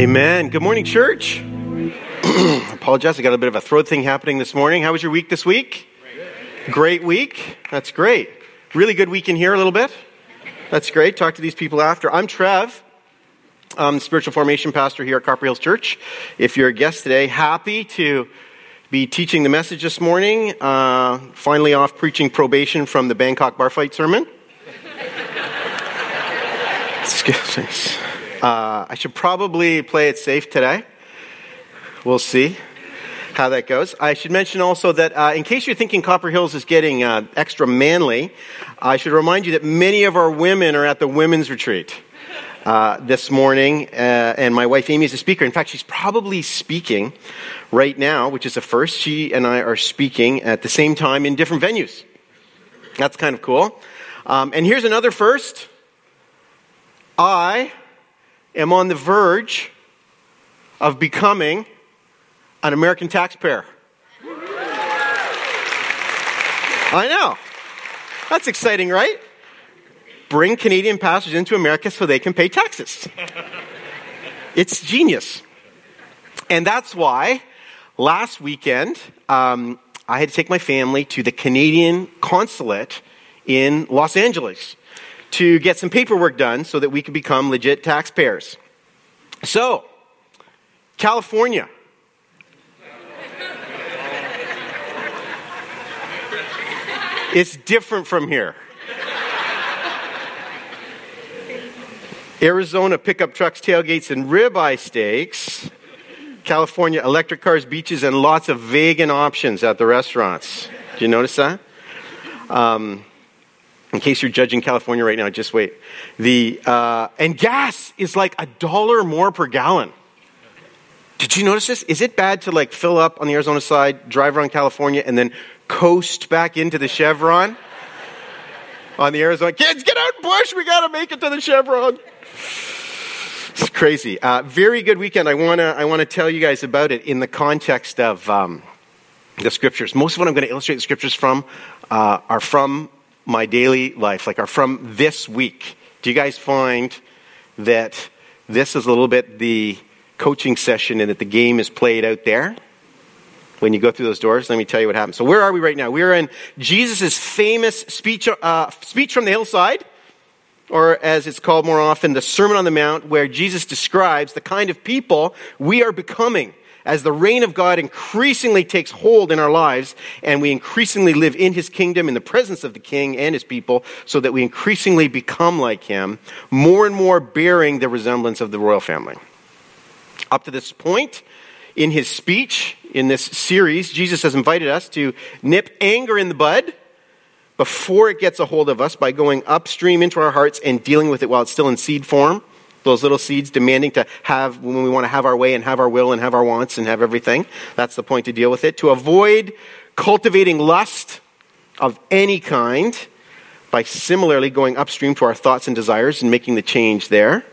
Amen. Good morning, church. Apologize, I got a bit of a throat thing happening this morning. How was your week this week? Great week. That's great. Really good week in here a little bit. That's great. Talk to these people after. I'm Trev. I'm spiritual formation pastor here at Copper Hills Church. If you're a guest today, happy to be teaching the message this morning. Uh, finally off preaching probation from the Bangkok bar fight sermon. Excuse me. Uh, I should probably play it safe today. We'll see how that goes. I should mention also that uh, in case you're thinking Copper Hills is getting uh, extra manly, I should remind you that many of our women are at the women's retreat. Uh, this morning, uh, and my wife Amy is a speaker. In fact, she's probably speaking right now, which is a first. She and I are speaking at the same time in different venues. That's kind of cool. Um, and here's another first. I am on the verge of becoming an American taxpayer. I know. That's exciting, right? Bring Canadian passengers into America so they can pay taxes. It's genius. And that's why last weekend um, I had to take my family to the Canadian consulate in Los Angeles to get some paperwork done so that we could become legit taxpayers. So, California. it's different from here. Arizona pickup trucks, tailgates, and ribeye steaks. California electric cars, beaches, and lots of vegan options at the restaurants. Did you notice that? Um, in case you're judging California right now, just wait. The, uh, and gas is like a dollar more per gallon. Did you notice this? Is it bad to like fill up on the Arizona side, drive around California, and then coast back into the Chevron on the Arizona? Kids, get out and push. We got to make it to the Chevron. It's crazy. Uh, very good weekend. I want to I wanna tell you guys about it in the context of um, the scriptures. Most of what I'm going to illustrate the scriptures from uh, are from my daily life, like are from this week. Do you guys find that this is a little bit the coaching session and that the game is played out there? When you go through those doors, let me tell you what happens. So, where are we right now? We're in Jesus' famous speech, uh, speech from the hillside, or as it's called more often, the Sermon on the Mount, where Jesus describes the kind of people we are becoming as the reign of God increasingly takes hold in our lives and we increasingly live in his kingdom in the presence of the king and his people so that we increasingly become like him, more and more bearing the resemblance of the royal family. Up to this point, in his speech in this series, Jesus has invited us to nip anger in the bud before it gets a hold of us by going upstream into our hearts and dealing with it while it's still in seed form those little seeds demanding to have, when we want to have our way and have our will and have our wants and have everything. That's the point to deal with it. To avoid cultivating lust of any kind by similarly going upstream to our thoughts and desires and making the change there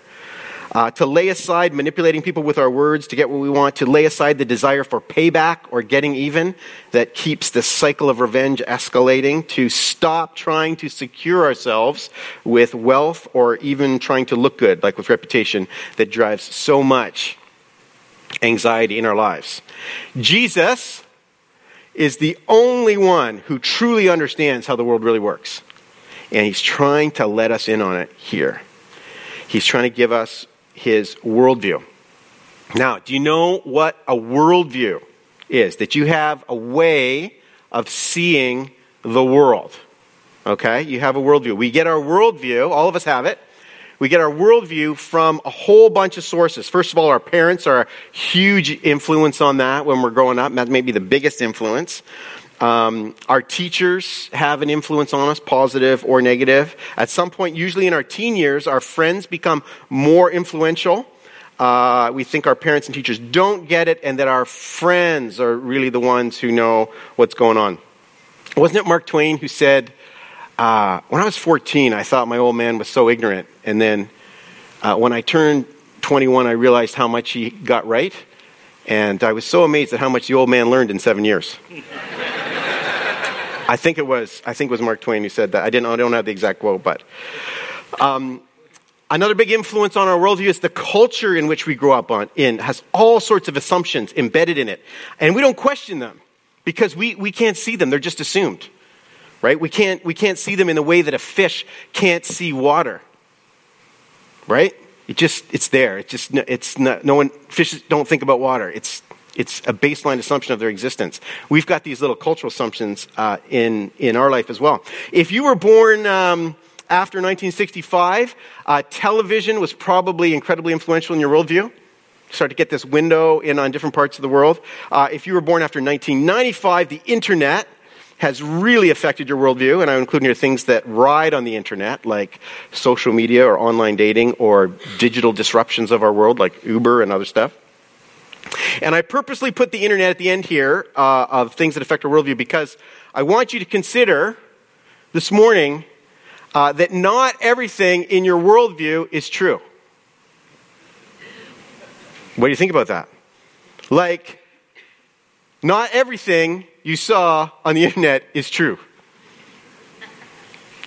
uh, to lay aside manipulating people with our words to get what we want, to lay aside the desire for payback or getting even that keeps the cycle of revenge escalating, to stop trying to secure ourselves with wealth or even trying to look good, like with reputation, that drives so much anxiety in our lives. Jesus is the only one who truly understands how the world really works. And he's trying to let us in on it here. He's trying to give us his worldview. Now, do you know what a worldview is? That you have a way of seeing the world. Okay? You have a worldview. We get our worldview, all of us have it. We get our worldview from a whole bunch of sources. First of all, our parents are a huge influence on that when we're growing up. That may be the biggest influence. Um, our teachers have an influence on us, positive or negative. At some point, usually in our teen years, our friends become more influential. Uh, we think our parents and teachers don't get it, and that our friends are really the ones who know what's going on. Wasn't it Mark Twain who said, uh, When I was 14, I thought my old man was so ignorant, and then uh, when I turned 21, I realized how much he got right, and I was so amazed at how much the old man learned in seven years. I think it was I think it was Mark Twain who said that. I didn't I don't have the exact quote, but um, Another big influence on our worldview is the culture in which we grow up on, in has all sorts of assumptions embedded in it. And we don't question them because we, we can't see them. They're just assumed. Right? We can't, we can't see them in the way that a fish can't see water. Right? It just, it's there. It's just, it's not, no one, fishes don't think about water. It's, it's a baseline assumption of their existence. We've got these little cultural assumptions uh, in, in our life as well. If you were born, um, after 1965, uh, television was probably incredibly influential in your worldview. Start to get this window in on different parts of the world. Uh, if you were born after 1995, the internet has really affected your worldview, and I include here things that ride on the internet, like social media or online dating or digital disruptions of our world, like Uber and other stuff. And I purposely put the internet at the end here uh, of things that affect our worldview because I want you to consider this morning uh, that not everything in your worldview is true. What do you think about that? Like, not everything you saw on the internet is true.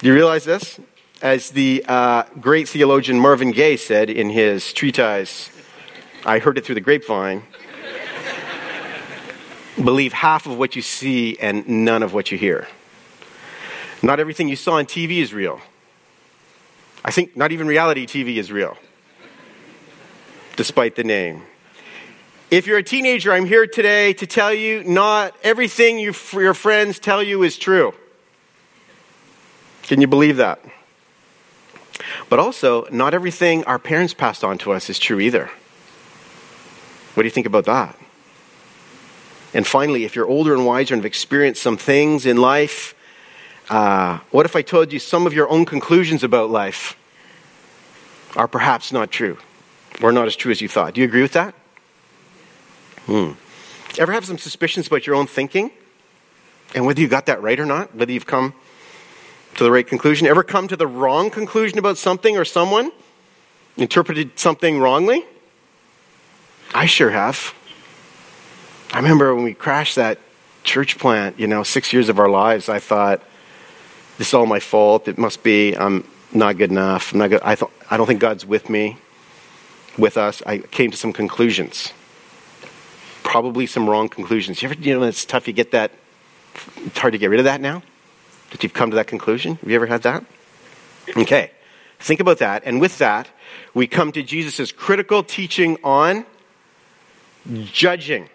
Do you realize this? As the uh, great theologian Marvin Gaye said in his treatise, I heard it through the grapevine. Believe half of what you see and none of what you hear. Not everything you saw on TV is real. I think not even reality TV is real, despite the name. If you're a teenager, I'm here today to tell you not everything you, your friends tell you is true. Can you believe that? But also, not everything our parents passed on to us is true either. What do you think about that? And finally, if you're older and wiser and have experienced some things in life uh, what if I told you some of your own conclusions about life are perhaps not true or not as true as you thought? Do you agree with that? Hmm. Ever have some suspicions about your own thinking and whether you got that right or not? Whether you've come to the right conclusion? Ever come to the wrong conclusion about something or someone? Interpreted something wrongly? I sure have. I remember when we crashed that church plant, you know, six years of our lives, I thought, this is all my fault. It must be I'm not good enough. I'm not good. I, th- I don't think God's with me, with us. I came to some conclusions. Probably some wrong conclusions. You ever, you know, it's tough. You get that. It's hard to get rid of that now. That you've come to that conclusion. Have you ever had that? Okay. Think about that. And with that, we come to Jesus' critical teaching on judging.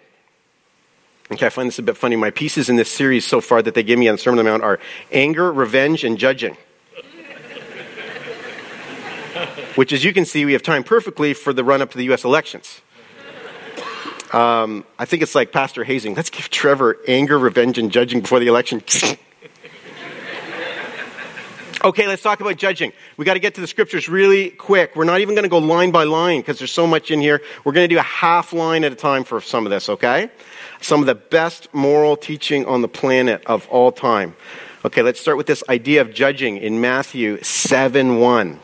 Okay, I find this a bit funny. My pieces in this series so far that they give me on the Sermon on the Mount are anger, revenge, and judging. Which, as you can see, we have timed perfectly for the run up to the U.S. elections. Um, I think it's like Pastor Hazing. Let's give Trevor anger, revenge, and judging before the election. okay, let's talk about judging. We got to get to the scriptures really quick. We're not even going to go line by line because there's so much in here. We're going to do a half line at a time for some of this, okay? some of the best moral teaching on the planet of all time. Okay, let's start with this idea of judging in Matthew 7 1.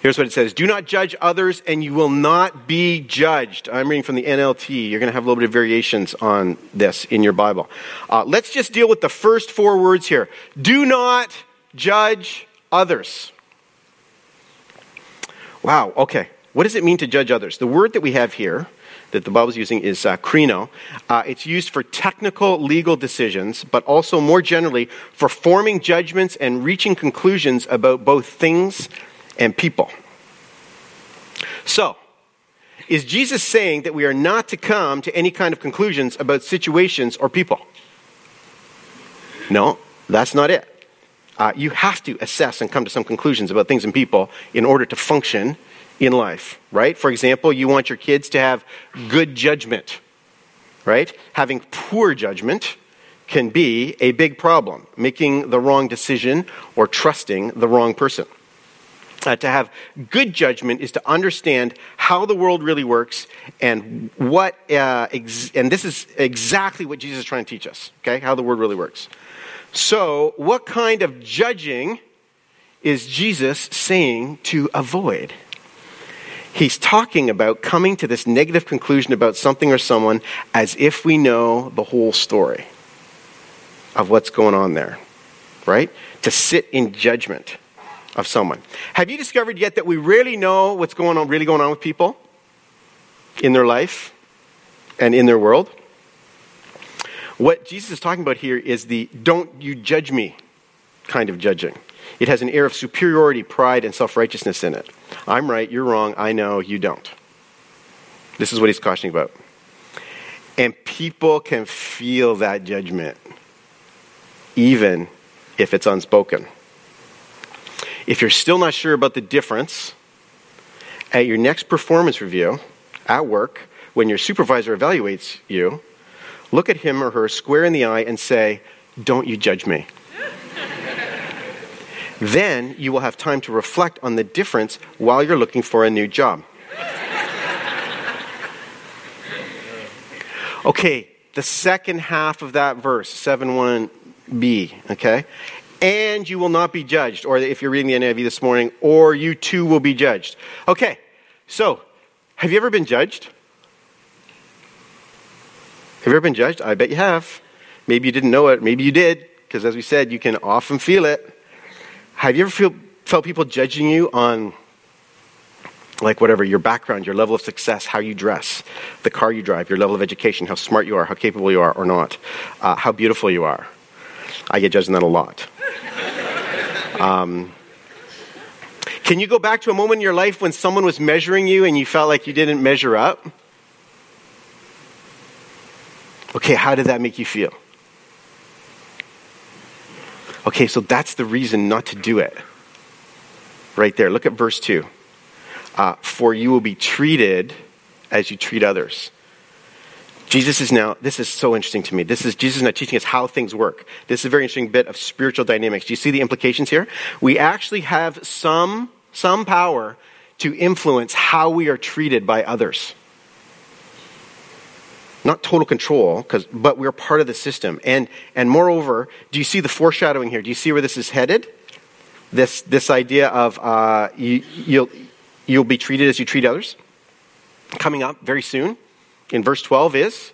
Here's what it says Do not judge others, and you will not be judged. I'm reading from the NLT. You're going to have a little bit of variations on this in your Bible. Uh, let's just deal with the first four words here. Do not judge others. Wow, okay. What does it mean to judge others? The word that we have here that the Bible is using is uh, krino. Uh, it's used for technical legal decisions, but also more generally for forming judgments and reaching conclusions about both things and people. So, is Jesus saying that we are not to come to any kind of conclusions about situations or people? No, that's not it. Uh, you have to assess and come to some conclusions about things and people in order to function in life, right? For example, you want your kids to have good judgment, right? Having poor judgment can be a big problem, making the wrong decision or trusting the wrong person. Uh, to have good judgment is to understand how the world really works and what, uh, ex- and this is exactly what Jesus is trying to teach us, okay? How the world really works. So, what kind of judging is Jesus saying to avoid? He's talking about coming to this negative conclusion about something or someone as if we know the whole story of what's going on there, right? To sit in judgment of someone. Have you discovered yet that we really know what's going on, really going on with people in their life and in their world? What Jesus is talking about here is the don't you judge me kind of judging. It has an air of superiority, pride, and self righteousness in it. I'm right, you're wrong, I know, you don't. This is what he's cautioning about. And people can feel that judgment, even if it's unspoken. If you're still not sure about the difference, at your next performance review at work, when your supervisor evaluates you, look at him or her square in the eye and say, Don't you judge me. then you will have time to reflect on the difference while you're looking for a new job. Okay, the second half of that verse, 7 1b, okay? And you will not be judged, or if you're reading the NIV this morning, or you too will be judged. Okay, so have you ever been judged? Have you ever been judged? I bet you have. Maybe you didn't know it, maybe you did, because as we said, you can often feel it. Have you ever feel, felt people judging you on like whatever your background, your level of success, how you dress, the car you drive, your level of education, how smart you are, how capable you are or not, uh, how beautiful you are. I get judged on that a lot. Um, can you go back to a moment in your life when someone was measuring you and you felt like you didn't measure up? Okay, how did that make you feel? Okay, so that's the reason not to do it. Right there. Look at verse 2 uh, for you will be treated as you treat others. Jesus is now, this is so interesting to me. This is, Jesus is now teaching us how things work. This is a very interesting bit of spiritual dynamics. Do you see the implications here? We actually have some, some power to influence how we are treated by others. Not total control, but we're part of the system. And, and moreover, do you see the foreshadowing here? Do you see where this is headed? This, this idea of uh, you, you'll, You'll be treated as you treat others. Coming up very soon in verse 12 is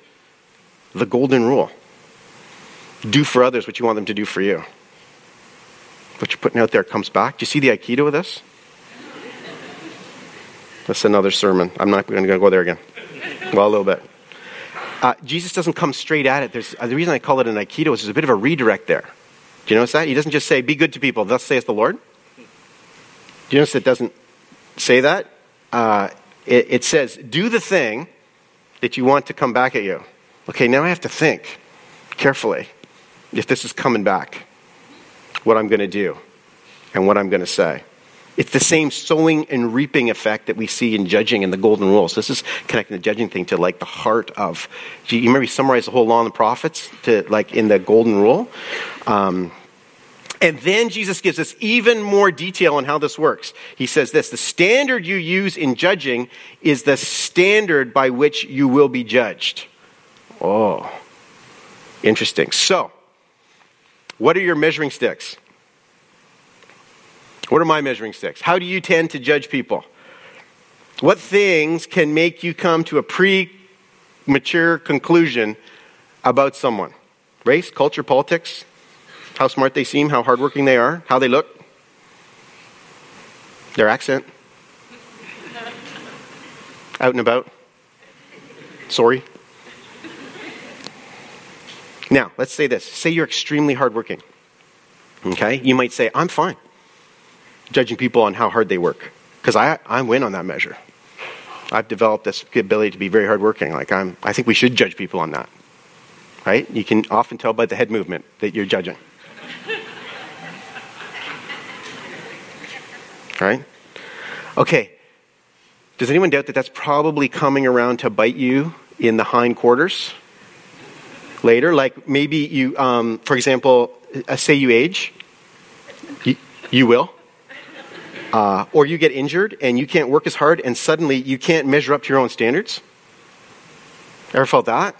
the golden rule do for others what you want them to do for you. What you're putting out there comes back. Do you see the Aikido of this? That's another sermon. I'm not going to go there again. Well, a little bit. Uh, Jesus doesn't come straight at it. There's, uh, the reason I call it an Aikido is there's a bit of a redirect there. Do you notice that? He doesn't just say, be good to people, thus saith the Lord. Do you notice it doesn't say that, uh, it, it says, do the thing that you want to come back at you. Okay, now I have to think carefully if this is coming back, what I'm going to do and what I'm going to say. It's the same sowing and reaping effect that we see in judging and the golden rule. So this is connecting the judging thing to like the heart of. You remember we summarized the whole law and the prophets to like in the golden rule. Um, and then Jesus gives us even more detail on how this works. He says this the standard you use in judging is the standard by which you will be judged. Oh, interesting. So, what are your measuring sticks? What are my measuring sticks? How do you tend to judge people? What things can make you come to a premature conclusion about someone? Race, culture, politics, how smart they seem, how hardworking they are, how they look, their accent, out and about. Sorry. Now, let's say this. Say you're extremely hardworking. Okay? You might say, I'm fine judging people on how hard they work. Because I, I win on that measure. I've developed this ability to be very hardworking. Like I'm, I think we should judge people on that. Right? You can often tell by the head movement that you're judging. Right? Okay. Does anyone doubt that that's probably coming around to bite you in the hindquarters later? Like maybe you, um, for example, uh, say you age, you, you will. Uh, or you get injured and you can't work as hard and suddenly you can't measure up to your own standards. Ever felt that?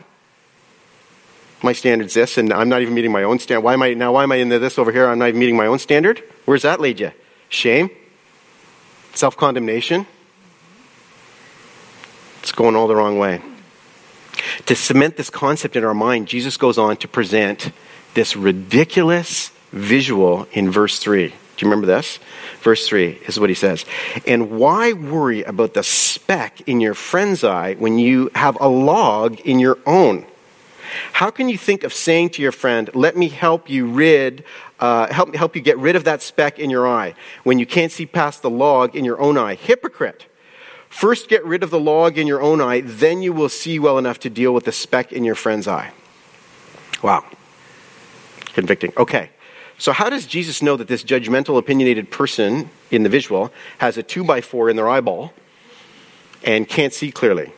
My standard's this, and I'm not even meeting my own standard. Why am I now? Why am I in this over here? I'm not even meeting my own standard. Where's that lead you? Shame, self condemnation. It's going all the wrong way. To cement this concept in our mind, Jesus goes on to present this ridiculous visual in verse 3. Do you remember this? Verse 3 is what he says. And why worry about the speck in your friend's eye when you have a log in your own? How can you think of saying to your friend, Let me help you rid, uh, help, help you get rid of that speck in your eye when you can't see past the log in your own eye? Hypocrite. First, get rid of the log in your own eye, then you will see well enough to deal with the speck in your friend's eye. Wow. Convicting. Okay. So, how does Jesus know that this judgmental, opinionated person in the visual has a 2 by 4 in their eyeball and can't see clearly?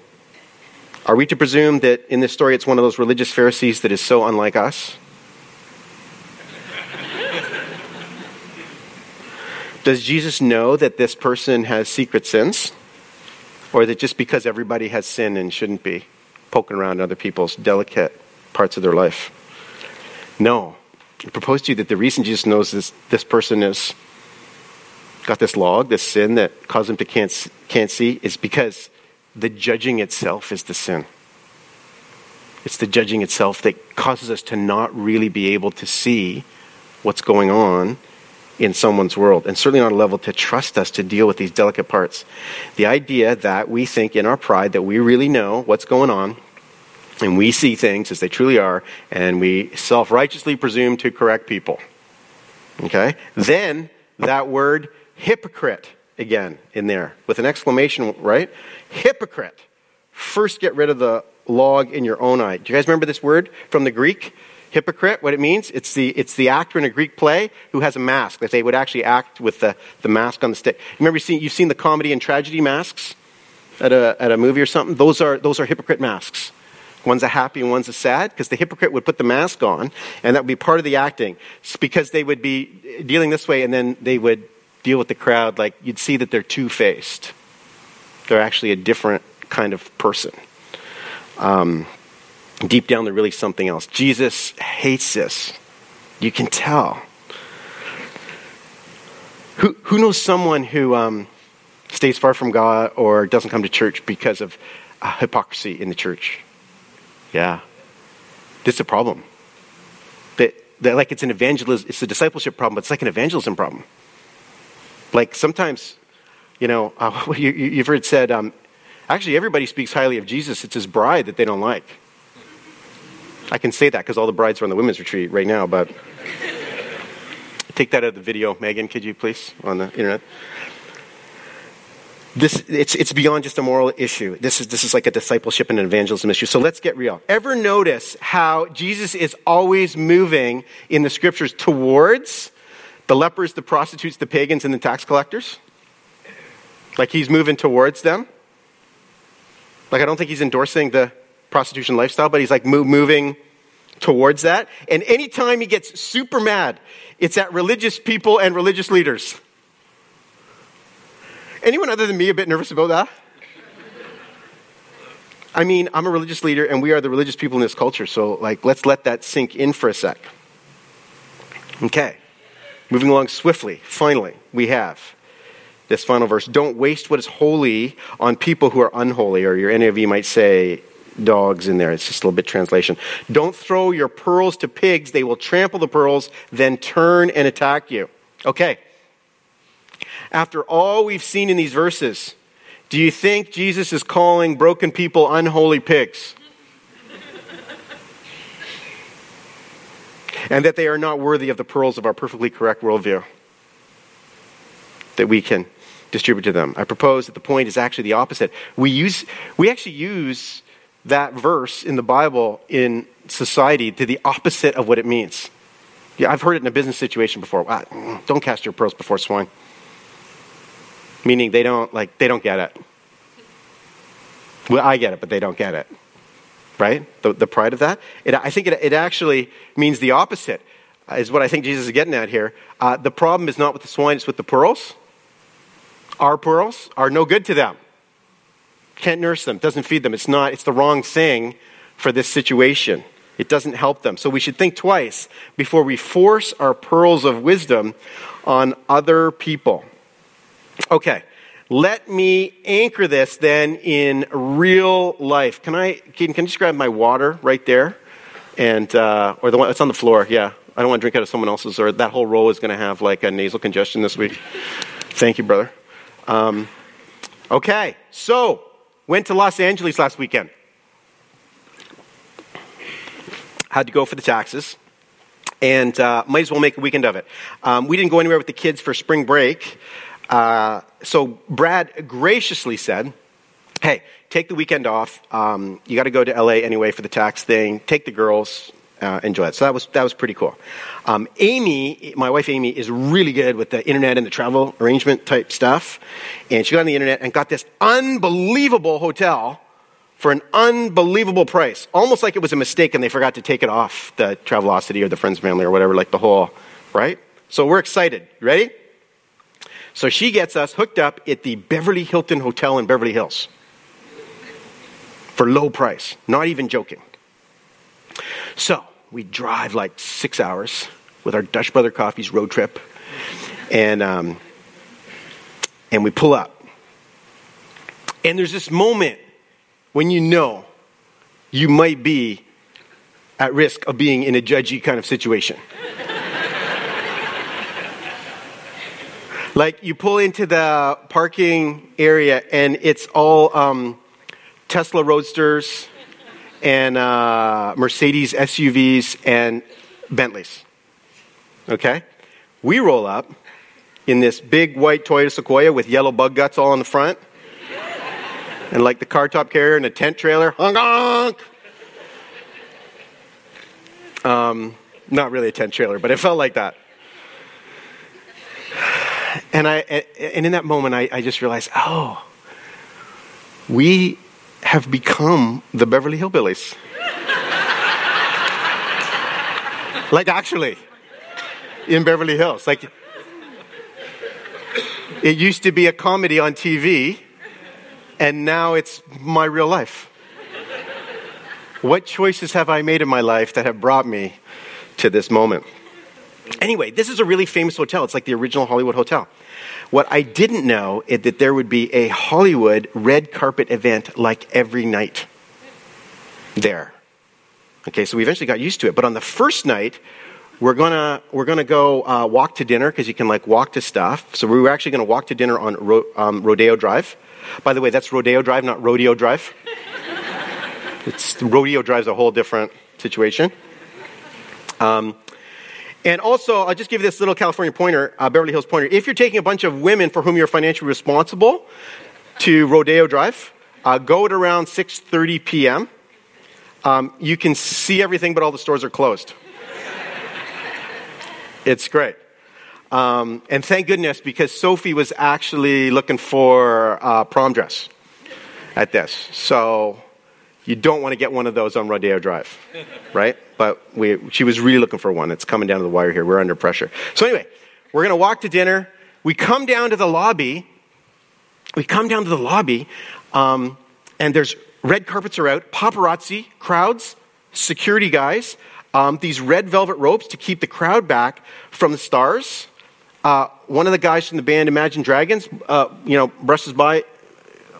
Are we to presume that in this story it's one of those religious Pharisees that is so unlike us? Does Jesus know that this person has secret sins? Or that just because everybody has sin and shouldn't be poking around other people's delicate parts of their life? No. Propose to you that the reason Jesus knows this, this person has got this log, this sin that caused him to can't, can't see, is because the judging itself is the sin. It's the judging itself that causes us to not really be able to see what's going on in someone's world, and certainly not a level to trust us to deal with these delicate parts. The idea that we think in our pride that we really know what's going on, and we see things as they truly are, and we self righteously presume to correct people. Okay? Then that word hypocrite again in there with an exclamation, right? Hypocrite. First, get rid of the log in your own eye. Do you guys remember this word from the Greek? Hypocrite, what it means? It's the, it's the actor in a Greek play who has a mask, that they would actually act with the, the mask on the stick. Remember, you've seen the comedy and tragedy masks at a, at a movie or something? Those are, those are hypocrite masks. One's a happy and one's a sad, because the hypocrite would put the mask on, and that would be part of the acting. It's because they would be dealing this way, and then they would deal with the crowd like you'd see that they're two faced. They're actually a different kind of person. Um, deep down, they're really something else. Jesus hates this. You can tell. Who, who knows someone who um, stays far from God or doesn't come to church because of uh, hypocrisy in the church? Yeah. This is a problem. That, that like it's an evangelism, it's a discipleship problem, but it's like an evangelism problem. Like sometimes, you know, uh, you, have heard said, um, actually, everybody speaks highly of Jesus. It's his bride that they don't like. I can say that because all the brides are on the women's retreat right now, but take that out of the video, Megan, could you please, on the internet? This, it's, it's beyond just a moral issue. This is, this is like a discipleship and an evangelism issue. So let's get real. Ever notice how Jesus is always moving in the scriptures towards the lepers, the prostitutes, the pagans, and the tax collectors. Like he's moving towards them. Like I don't think he's endorsing the prostitution lifestyle, but he's like moving towards that. And anytime he gets super mad, it's at religious people and religious leaders. Anyone other than me a bit nervous about that? I mean, I'm a religious leader and we are the religious people in this culture, so like let's let that sink in for a sec. Okay. Moving along swiftly, finally, we have this final verse. Don't waste what is holy on people who are unholy, or your NIV might say dogs in there. It's just a little bit translation. Don't throw your pearls to pigs. They will trample the pearls, then turn and attack you. Okay. After all we've seen in these verses, do you think Jesus is calling broken people unholy pigs? and that they are not worthy of the pearls of our perfectly correct worldview that we can distribute to them. I propose that the point is actually the opposite. We, use, we actually use that verse in the Bible in society to the opposite of what it means. Yeah, I've heard it in a business situation before. don't cast your pearls before swine. Meaning they don't like they don't get it. Well, I get it, but they don't get it right? The, the pride of that. It, I think it, it actually means the opposite, uh, is what I think Jesus is getting at here. Uh, the problem is not with the swine, it's with the pearls. Our pearls are no good to them. Can't nurse them, doesn't feed them. It's not, it's the wrong thing for this situation. It doesn't help them. So we should think twice before we force our pearls of wisdom on other people. Okay, let me anchor this then in real life. Can I, can, can you just grab my water right there? And, uh, or the one that's on the floor, yeah. I don't want to drink out of someone else's, or that whole row is going to have like a nasal congestion this week. Thank you, brother. Um, okay, so went to Los Angeles last weekend. Had to go for the taxes, and uh, might as well make a weekend of it. Um, we didn't go anywhere with the kids for spring break, uh, so Brad graciously said, "Hey, take the weekend off. Um, you got to go to LA anyway for the tax thing. Take the girls, uh, enjoy it. So that was that was pretty cool. Um, Amy, my wife Amy, is really good with the internet and the travel arrangement type stuff, and she got on the internet and got this unbelievable hotel for an unbelievable price, almost like it was a mistake and they forgot to take it off the Travelocity or the Friends Family or whatever, like the whole right. So we're excited. ready? So she gets us hooked up at the Beverly Hilton Hotel in Beverly Hills for low price. Not even joking. So we drive like six hours with our Dutch Brother Coffees road trip, and um, and we pull up. And there's this moment when you know you might be at risk of being in a judgy kind of situation. Like you pull into the parking area and it's all um, Tesla Roadsters and uh, Mercedes SUVs and Bentleys. Okay? We roll up in this big white Toyota Sequoia with yellow bug guts all on the front. and like the car top carrier and a tent trailer. Honk honk! Um, not really a tent trailer, but it felt like that. And I, and in that moment, I, I just realized, oh, we have become the Beverly Hillbillies. like, actually, in Beverly Hills. Like, it used to be a comedy on TV, and now it's my real life. What choices have I made in my life that have brought me to this moment? Anyway, this is a really famous hotel. It's like the original Hollywood hotel. What I didn't know is that there would be a Hollywood red carpet event like every night there. Okay, so we eventually got used to it. But on the first night, we're gonna we're gonna go uh, walk to dinner because you can like walk to stuff. So we were actually gonna walk to dinner on Ro- um, Rodeo Drive. By the way, that's Rodeo Drive, not Rodeo Drive. it's Rodeo Drive's a whole different situation. Um, and also, I'll just give you this little California pointer, uh, Beverly Hills pointer. If you're taking a bunch of women for whom you're financially responsible to Rodeo Drive, uh, go at around 6:30 p.m. Um, you can see everything, but all the stores are closed. it's great. Um, and thank goodness because Sophie was actually looking for a uh, prom dress at this. So you don't want to get one of those on Rodeo Drive, right? But we, she was really looking for one. It's coming down to the wire here. We're under pressure. So anyway, we're going to walk to dinner. We come down to the lobby. We come down to the lobby, um, and there's red carpets are out, paparazzi, crowds, security guys, um, these red velvet ropes to keep the crowd back from the stars. Uh, one of the guys from the band Imagine Dragons, uh, you know, brushes by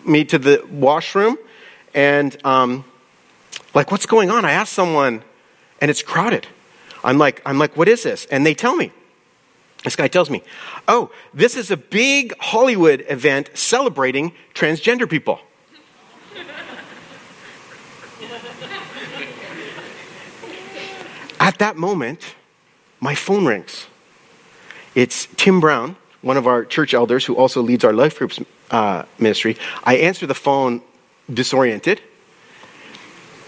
me to the washroom and um, like, what's going on? I ask someone, and it's crowded. I'm like, I'm like, what is this? And they tell me. This guy tells me, oh, this is a big Hollywood event celebrating transgender people. At that moment, my phone rings. It's Tim Brown, one of our church elders who also leads our life groups uh, ministry. I answer the phone disoriented.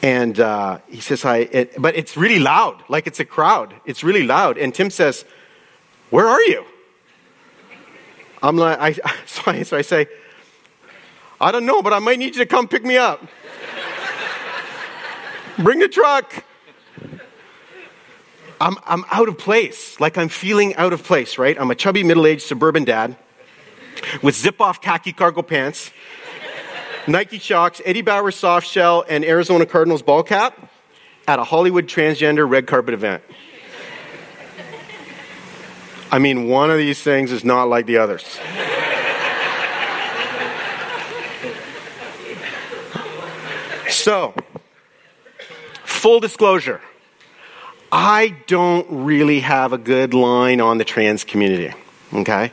And uh, he says, "Hi," it, but it's really loud, like it's a crowd. It's really loud. And Tim says, "Where are you?" I'm like, I, so I, so I say, "I don't know, but I might need you to come pick me up. Bring the truck." I'm, I'm out of place. Like I'm feeling out of place, right? I'm a chubby middle aged suburban dad with zip off khaki cargo pants Nike Shox, Eddie Bauer soft shell, and Arizona Cardinals ball cap at a Hollywood transgender red carpet event. I mean, one of these things is not like the others. so, full disclosure I don't really have a good line on the trans community, okay?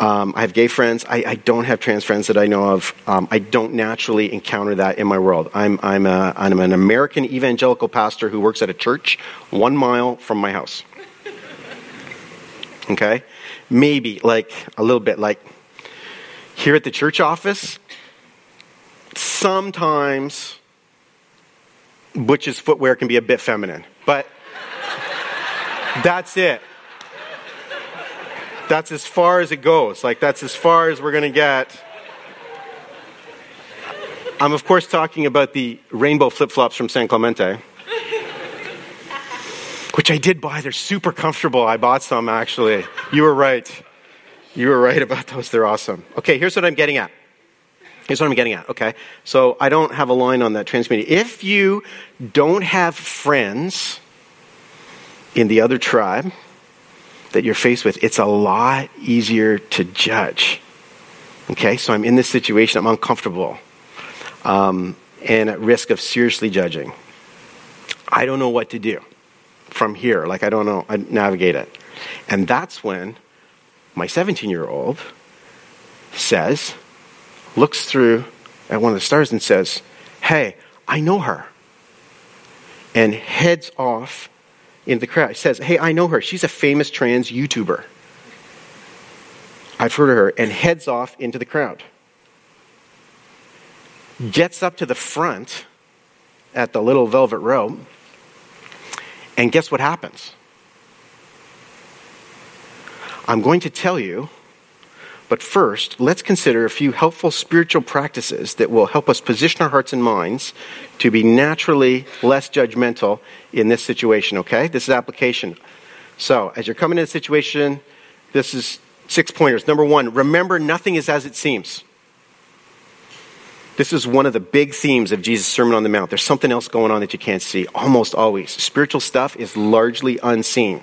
Um, I have gay friends. I, I, don't have trans friends that I know of. Um, I don't naturally encounter that in my world. I'm, I'm, a, I'm an American evangelical pastor who works at a church one mile from my house. Okay? Maybe, like, a little bit. Like, here at the church office, sometimes Butch's footwear can be a bit feminine, but that's it. That's as far as it goes. Like, that's as far as we're going to get. I'm, of course, talking about the rainbow flip flops from San Clemente, which I did buy. They're super comfortable. I bought some, actually. You were right. You were right about those. They're awesome. Okay, here's what I'm getting at. Here's what I'm getting at, okay? So I don't have a line on that transmedia. If you don't have friends in the other tribe, that you're faced with, it's a lot easier to judge. Okay, so I'm in this situation, I'm uncomfortable, um, and at risk of seriously judging. I don't know what to do from here. Like, I don't know, I navigate it. And that's when my 17 year old says, looks through at one of the stars and says, Hey, I know her. And heads off in the crowd. He says, Hey, I know her. She's a famous trans YouTuber. I've heard of her, and heads off into the crowd. Gets up to the front at the little velvet rope, and guess what happens? I'm going to tell you but first, let's consider a few helpful spiritual practices that will help us position our hearts and minds to be naturally less judgmental in this situation, okay? This is application. So, as you're coming into a situation, this is six pointers. Number one, remember nothing is as it seems. This is one of the big themes of Jesus' Sermon on the Mount. There's something else going on that you can't see, almost always. Spiritual stuff is largely unseen.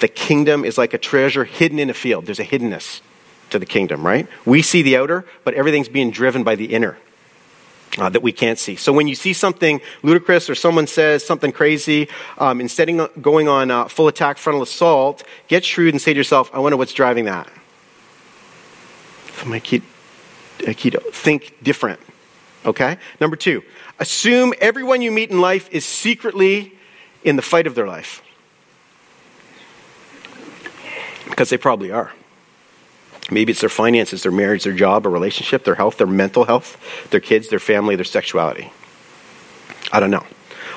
The kingdom is like a treasure hidden in a field, there's a hiddenness to the kingdom, right? We see the outer, but everything's being driven by the inner. Uh, that we can't see. So when you see something ludicrous or someone says something crazy, um, instead of going on uh, full attack frontal assault, get shrewd and say to yourself, I wonder what's driving that. I keep, think different. Okay? Number two, assume everyone you meet in life is secretly in the fight of their life. Because they probably are. Maybe it's their finances, their marriage, their job, a relationship, their health, their mental health, their kids, their family, their sexuality. I don't know.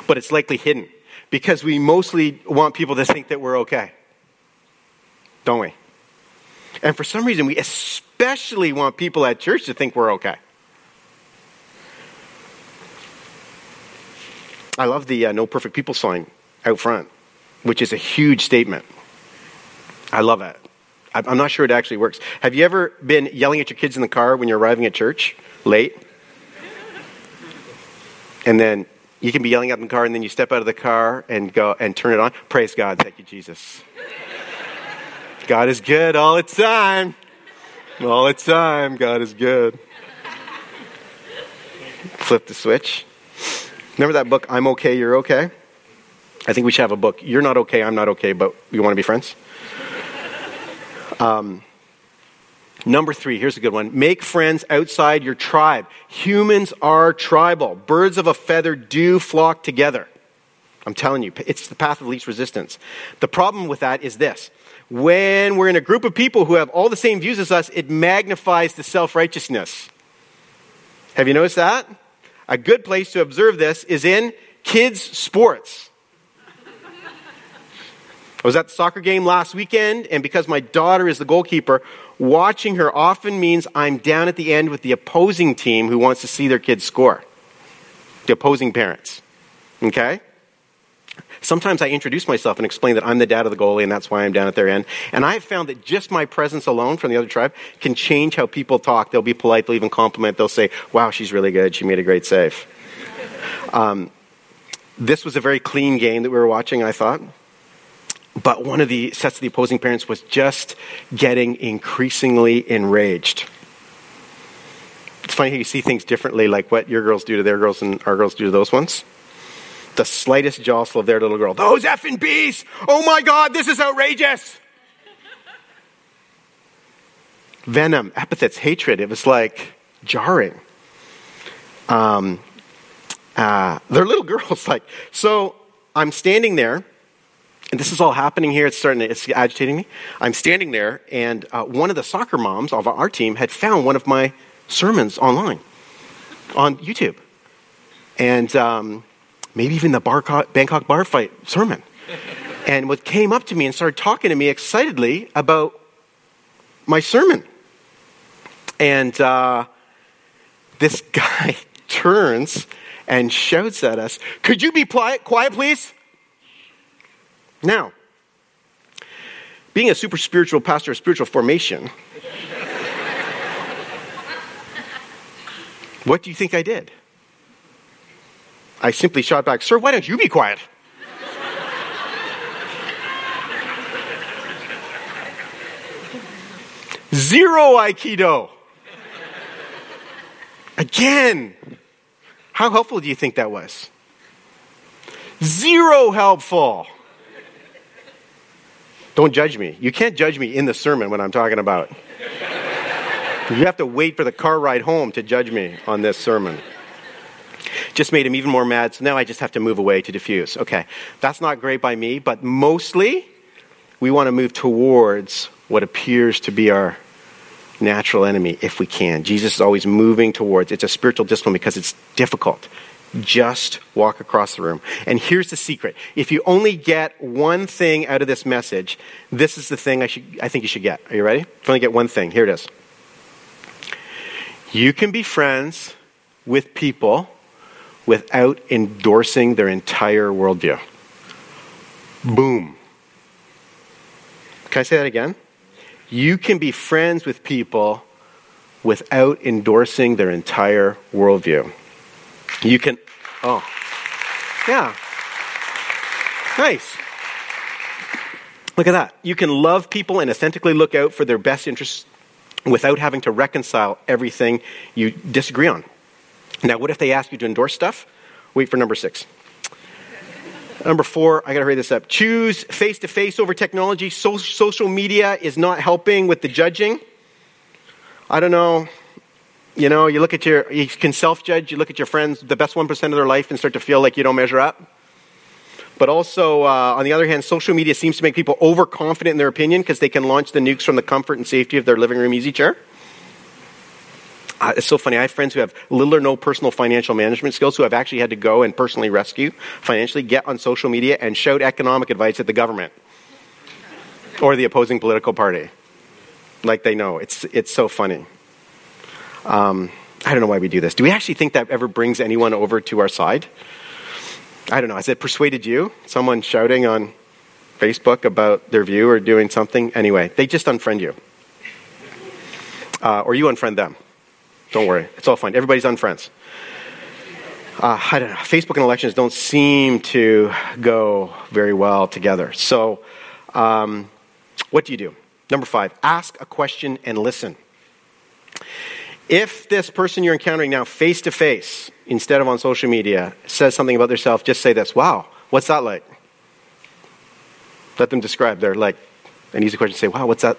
But it's likely hidden because we mostly want people to think that we're okay. Don't we? And for some reason, we especially want people at church to think we're okay. I love the uh, No Perfect People sign out front, which is a huge statement. I love it. I'm not sure it actually works. Have you ever been yelling at your kids in the car when you're arriving at church late? And then you can be yelling at in the car, and then you step out of the car and go and turn it on. Praise God. Thank you, Jesus. God is good all the time. All the time, God is good. Flip the switch. Remember that book, I'm Okay, You're Okay? I think we should have a book. You're not okay, I'm not okay, but we want to be friends? Um, number three, here's a good one. Make friends outside your tribe. Humans are tribal. Birds of a feather do flock together. I'm telling you, it's the path of least resistance. The problem with that is this. When we're in a group of people who have all the same views as us, it magnifies the self righteousness. Have you noticed that? A good place to observe this is in kids' sports. I was at the soccer game last weekend, and because my daughter is the goalkeeper, watching her often means I'm down at the end with the opposing team who wants to see their kids score. The opposing parents. Okay? Sometimes I introduce myself and explain that I'm the dad of the goalie and that's why I'm down at their end. And I've found that just my presence alone from the other tribe can change how people talk. They'll be polite, they'll even compliment, they'll say, wow, she's really good, she made a great save. Um, this was a very clean game that we were watching, I thought. But one of the sets of the opposing parents was just getting increasingly enraged. It's funny how you see things differently, like what your girls do to their girls and our girls do to those ones. the slightest jostle of their little girl. Those effing bees! Oh my God, this is outrageous! Venom, epithets, hatred. It was like jarring. Um, uh, their little girl's like, so I'm standing there, and this is all happening here. It's starting to, it's agitating me. I'm standing there, and uh, one of the soccer moms of our team had found one of my sermons online on YouTube. And um, maybe even the Bangkok bar fight sermon. And what came up to me and started talking to me excitedly about my sermon. And uh, this guy turns and shouts at us, Could you be quiet, quiet, please? Now, being a super spiritual pastor of spiritual formation, what do you think I did? I simply shot back, Sir, why don't you be quiet? Zero Aikido. Again. How helpful do you think that was? Zero helpful. Don't judge me. You can't judge me in the sermon when I'm talking about. You have to wait for the car ride home to judge me on this sermon. Just made him even more mad, so now I just have to move away to diffuse. Okay, that's not great by me, but mostly we want to move towards what appears to be our natural enemy if we can. Jesus is always moving towards. It's a spiritual discipline because it's difficult. Just walk across the room. And here's the secret. If you only get one thing out of this message, this is the thing I should I think you should get. Are you ready? If you only get one thing, here it is. You can be friends with people without endorsing their entire worldview. Boom. Can I say that again? You can be friends with people without endorsing their entire worldview. You can, oh, yeah. Nice. Look at that. You can love people and authentically look out for their best interests without having to reconcile everything you disagree on. Now, what if they ask you to endorse stuff? Wait for number six. Number four, I got to hurry this up. Choose face to face over technology. So, social media is not helping with the judging. I don't know. You know, you look at your, you can self judge. You look at your friends, the best 1% of their life, and start to feel like you don't measure up. But also, uh, on the other hand, social media seems to make people overconfident in their opinion because they can launch the nukes from the comfort and safety of their living room easy chair. Uh, it's so funny. I have friends who have little or no personal financial management skills who have actually had to go and personally rescue financially, get on social media, and shout economic advice at the government or the opposing political party. Like they know. It's, it's so funny. Um, I don't know why we do this. Do we actually think that ever brings anyone over to our side? I don't know. Has it persuaded you? Someone shouting on Facebook about their view or doing something? Anyway, they just unfriend you. Uh, or you unfriend them. Don't worry, it's all fine. Everybody's on friends. Uh, I don't know. Facebook and elections don't seem to go very well together. So, um, what do you do? Number five, ask a question and listen. If this person you're encountering now face to face, instead of on social media, says something about themselves, just say this Wow, what's that like? Let them describe their like an easy question. To say, Wow, what's that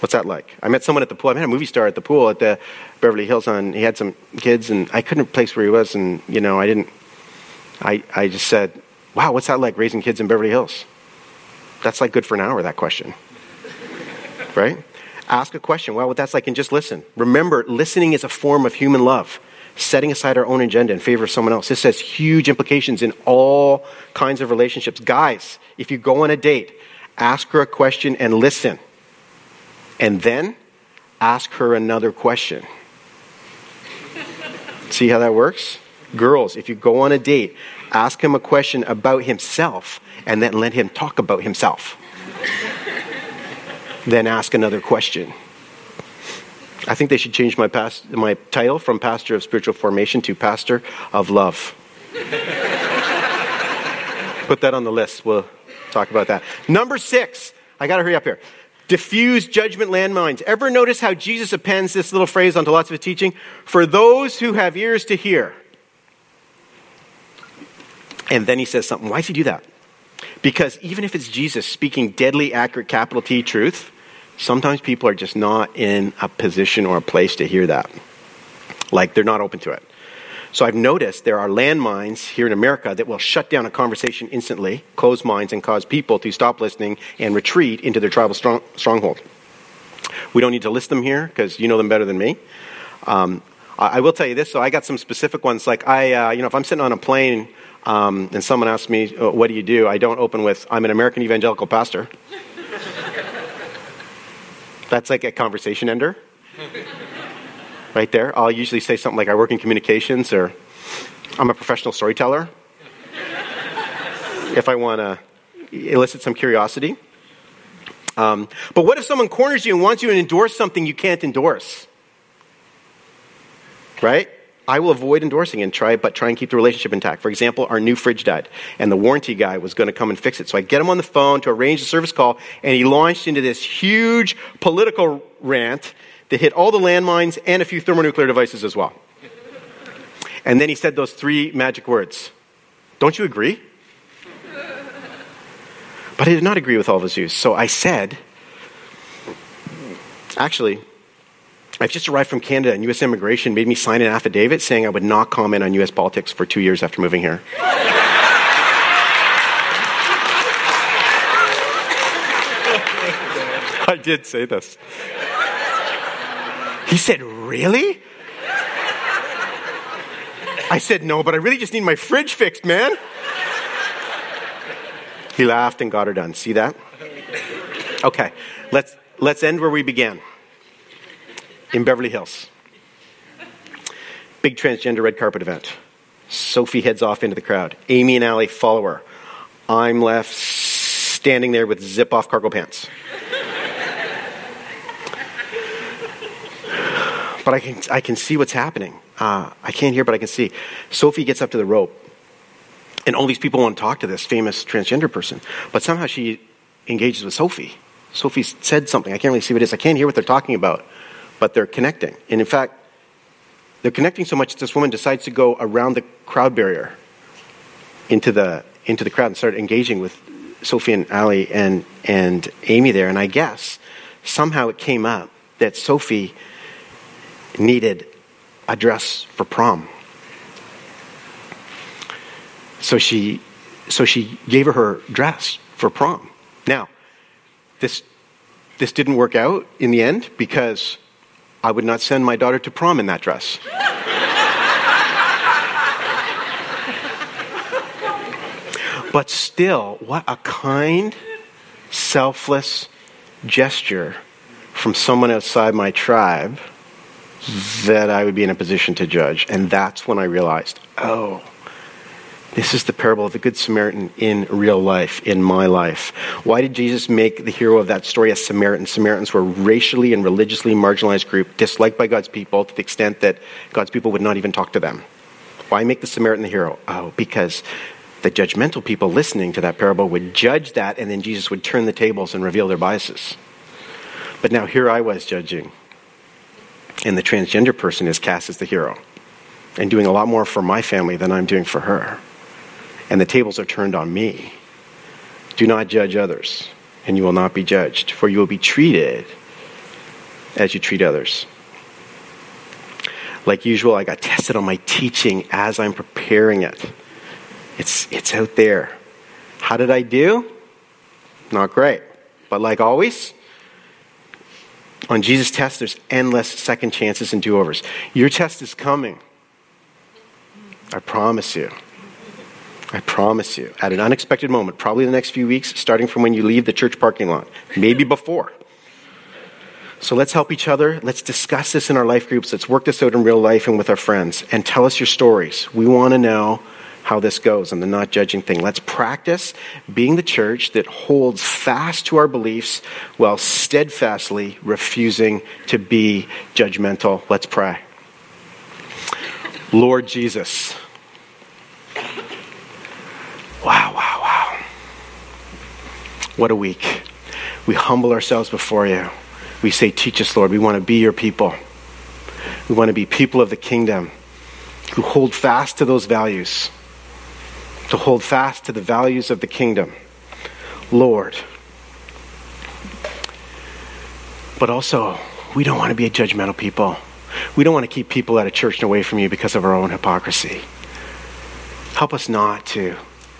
What's that like? I met someone at the pool. I met a movie star at the pool at the Beverly Hills. On he had some kids, and I couldn't place where he was, and you know I didn't. I I just said, "Wow, what's that like raising kids in Beverly Hills?" That's like good for an hour. That question, right? Ask a question. Wow, what that's like, and just listen. Remember, listening is a form of human love. Setting aside our own agenda in favor of someone else. This has huge implications in all kinds of relationships. Guys, if you go on a date, ask her a question and listen and then ask her another question. See how that works? Girls, if you go on a date, ask him a question about himself and then let him talk about himself. Then ask another question. I think they should change my, past, my title from Pastor of Spiritual Formation to Pastor of Love. Put that on the list. We'll talk about that. Number six. I got to hurry up here diffuse judgment landmines. Ever notice how Jesus appends this little phrase onto lots of his teaching? For those who have ears to hear. And then he says something. Why does he do that? Because even if it's Jesus speaking deadly accurate capital T truth, sometimes people are just not in a position or a place to hear that. Like they're not open to it. So I've noticed there are landmines here in America that will shut down a conversation instantly, close minds, and cause people to stop listening and retreat into their tribal strong, stronghold. We don't need to list them here because you know them better than me. Um, I, I, will tell you this, so I got some specific ones. Like I, uh, you know, if I'm sitting on a plane um, and someone asks me, uh, "What do you do?" I don't open with, "I'm an American evangelical pastor." That's like a conversation ender right there. I'll usually say something like, I work in communications or I'm a professional storyteller. if I want to elicit some curiosity. Um, but what if someone corners you and wants you to endorse something you can't endorse? Right? I will avoid endorsing and try, but try and keep the relationship intact. For example, our new fridge died, and the warranty guy was going to come and fix it. So I get him on the phone to arrange the service call, and he launched into this huge political rant that hit all the landmines and a few thermonuclear devices as well. And then he said those three magic words Don't you agree? But I did not agree with all of his views. So I said, Actually, I've just arrived from Canada, and U.S. immigration made me sign an affidavit saying I would not comment on U.S. politics for two years after moving here. I did say this. He said, Really? I said, No, but I really just need my fridge fixed, man. He laughed and got her done. See that? Okay, let's, let's end where we began in Beverly Hills. Big transgender red carpet event. Sophie heads off into the crowd. Amy and Allie follow her. I'm left standing there with zip off cargo pants. but I can, I can see what's happening. Uh, I can't hear, but I can see. Sophie gets up to the rope, and all these people want to talk to this famous transgender person, but somehow she engages with Sophie. Sophie said something. I can't really see what it is. I can't hear what they're talking about, but they're connecting. And in fact, they're connecting so much that this woman decides to go around the crowd barrier into the, into the crowd and start engaging with Sophie and Ali and, and Amy there. And I guess somehow it came up that Sophie needed a dress for prom. So she, so she gave her her dress for prom. Now, this, this didn't work out in the end because I would not send my daughter to prom in that dress. but still, what a kind, selfless gesture from someone outside my tribe that I would be in a position to judge. And that's when I realized, oh, this is the parable of the Good Samaritan in real life, in my life. Why did Jesus make the hero of that story a Samaritan? Samaritans were a racially and religiously marginalized group, disliked by God's people to the extent that God's people would not even talk to them. Why make the Samaritan the hero? Oh, because the judgmental people listening to that parable would judge that, and then Jesus would turn the tables and reveal their biases. But now here I was judging and the transgender person is cast as the hero and doing a lot more for my family than I'm doing for her. And the tables are turned on me. Do not judge others, and you will not be judged, for you will be treated as you treat others. Like usual, I got tested on my teaching as I'm preparing it. It's, it's out there. How did I do? Not great. But like always, on Jesus' test, there's endless second chances and do overs. Your test is coming. I promise you. I promise you. At an unexpected moment, probably the next few weeks, starting from when you leave the church parking lot, maybe before. So let's help each other. Let's discuss this in our life groups. Let's work this out in real life and with our friends. And tell us your stories. We want to know how this goes and the not judging thing. Let's practice being the church that holds fast to our beliefs while steadfastly refusing to be judgmental. Let's pray. Lord Jesus. Wow, wow, wow. What a week. We humble ourselves before you. We say, Teach us, Lord. We want to be your people. We want to be people of the kingdom who hold fast to those values to hold fast to the values of the kingdom. Lord. But also, we don't want to be a judgmental people. We don't want to keep people out of church and away from you because of our own hypocrisy. Help us not to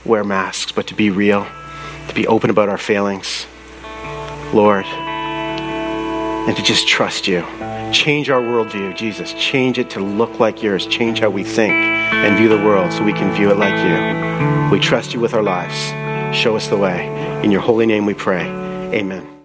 wear masks, but to be real, to be open about our failings, Lord, and to just trust you. Change our worldview, Jesus. Change it to look like yours. Change how we think and view the world so we can view it like you. We trust you with our lives. Show us the way. In your holy name we pray. Amen.